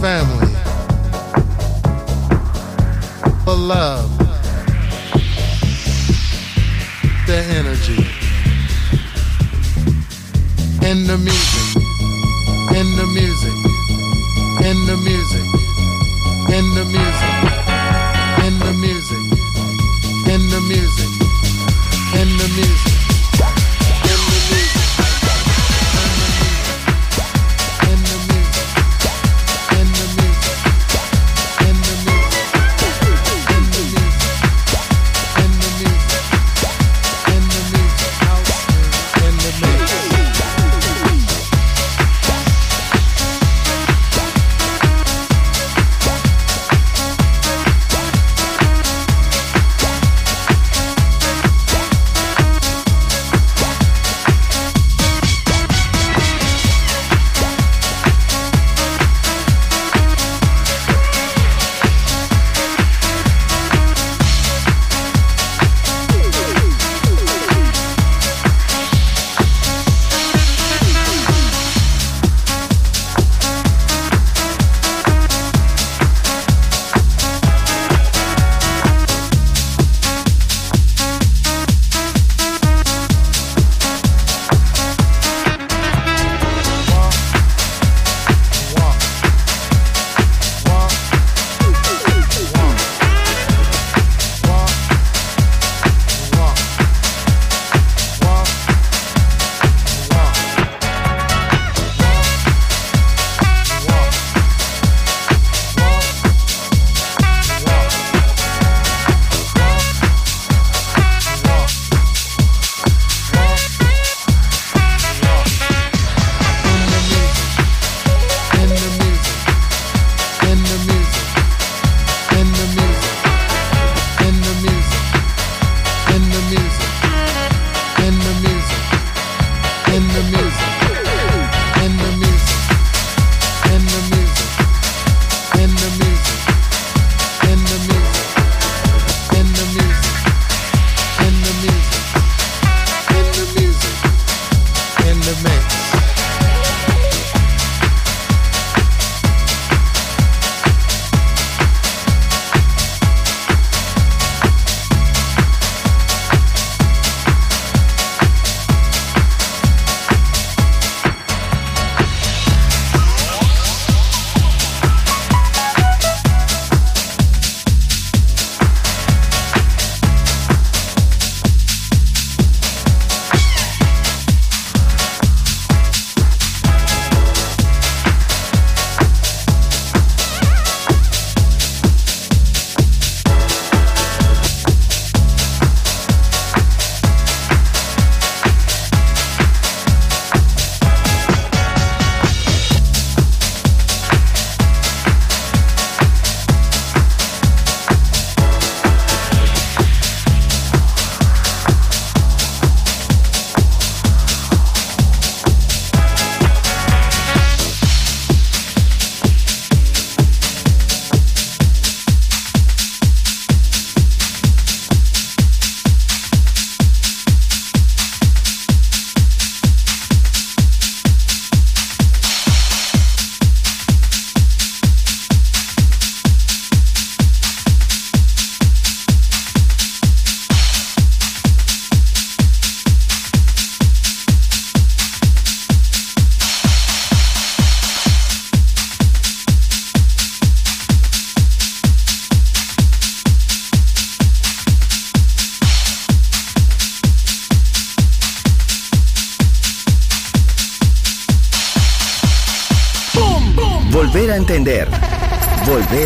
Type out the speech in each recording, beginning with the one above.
family, for love, the energy, in the music, in the music, in the music, in the music.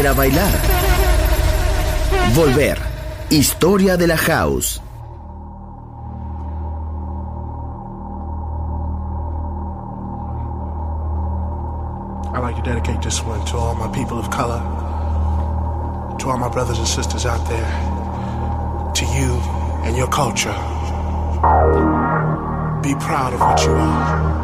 A bailar. Volver. Historia de la house. I'd like to dedicate this one to all my people of color, to all my brothers and sisters out there, to you and your culture. Be proud of what you are.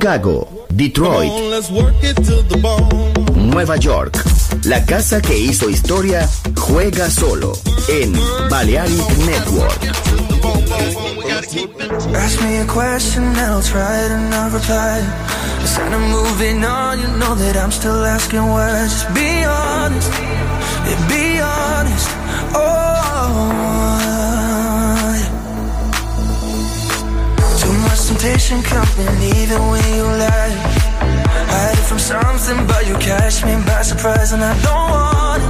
Chicago, Detroit, Nueva York. La casa que hizo historia juega solo en Balearic Network. Ask me a question and I'll try it and I'll reply. Instead of moving on, you know that I'm still asking words. Just be honest, be honest. Oh. temptation coming even when you lie. Hiding from something but you catch me by surprise and I don't want it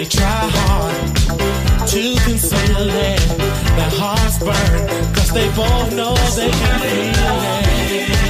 They try hard to conceal it. Their hearts burn, cause they both know they can feel it.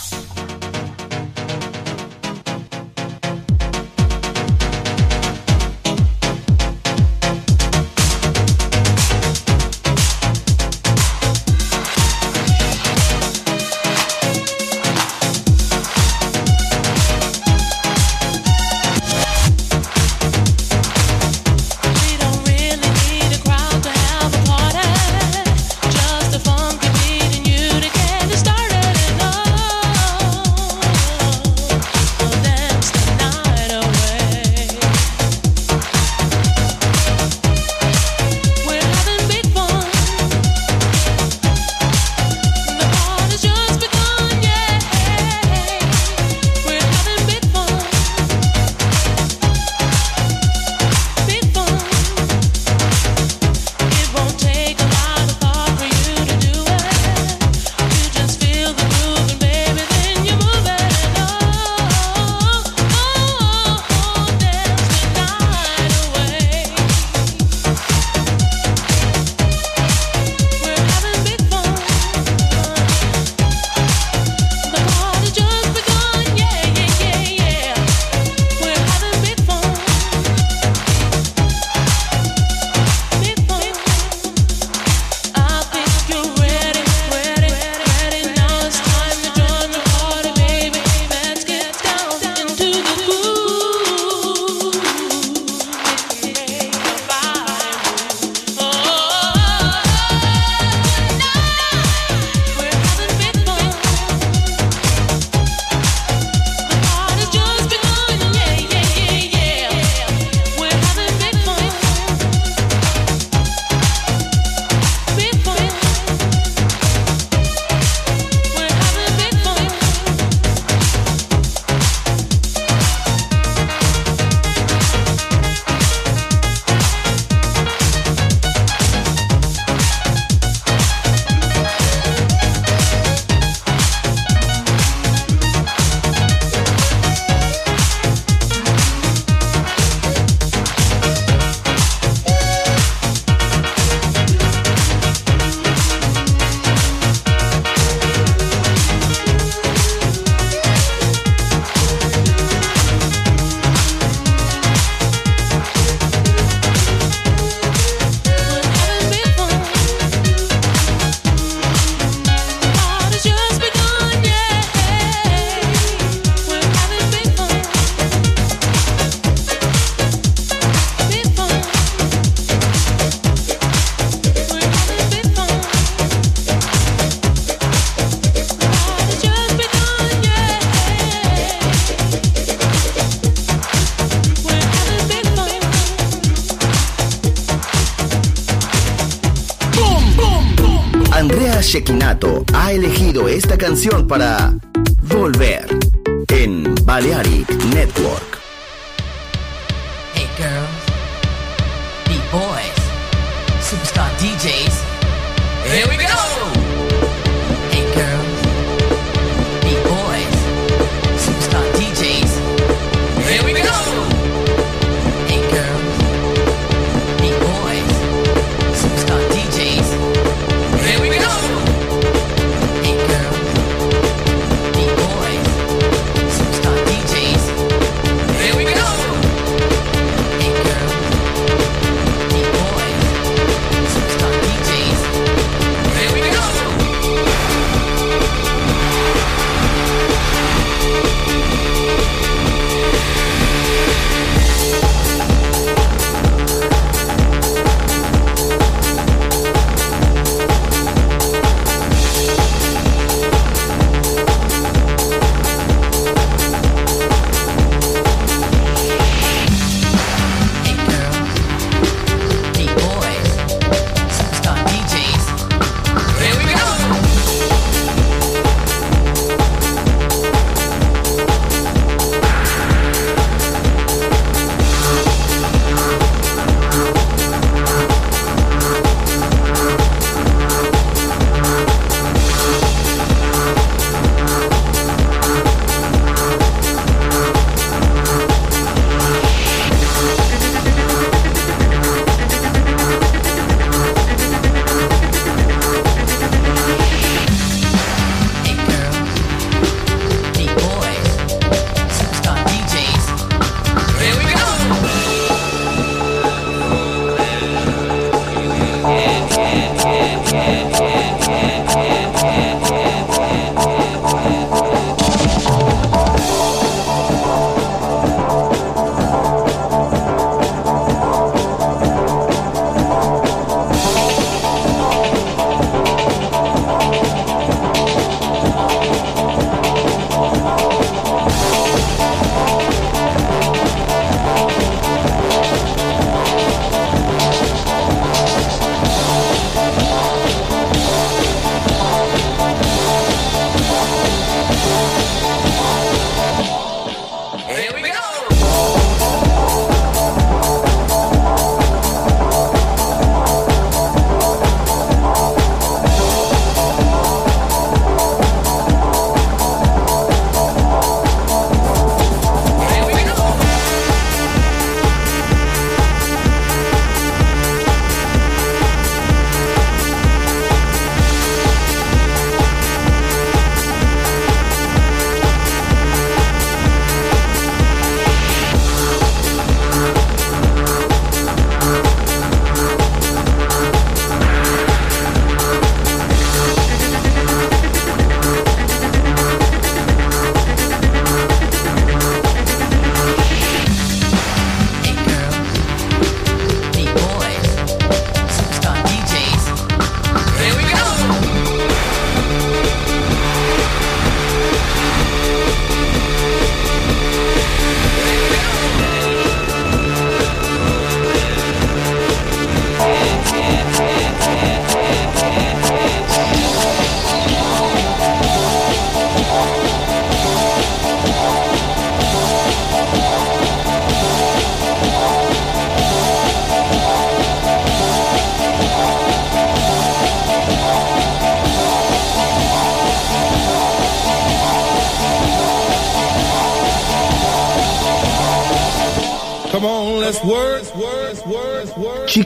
para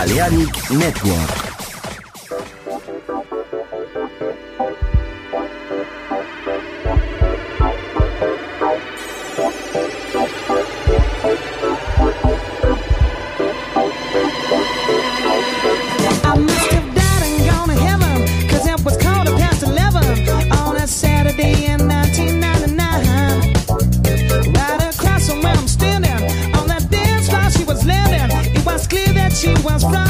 Balearic Network. she was from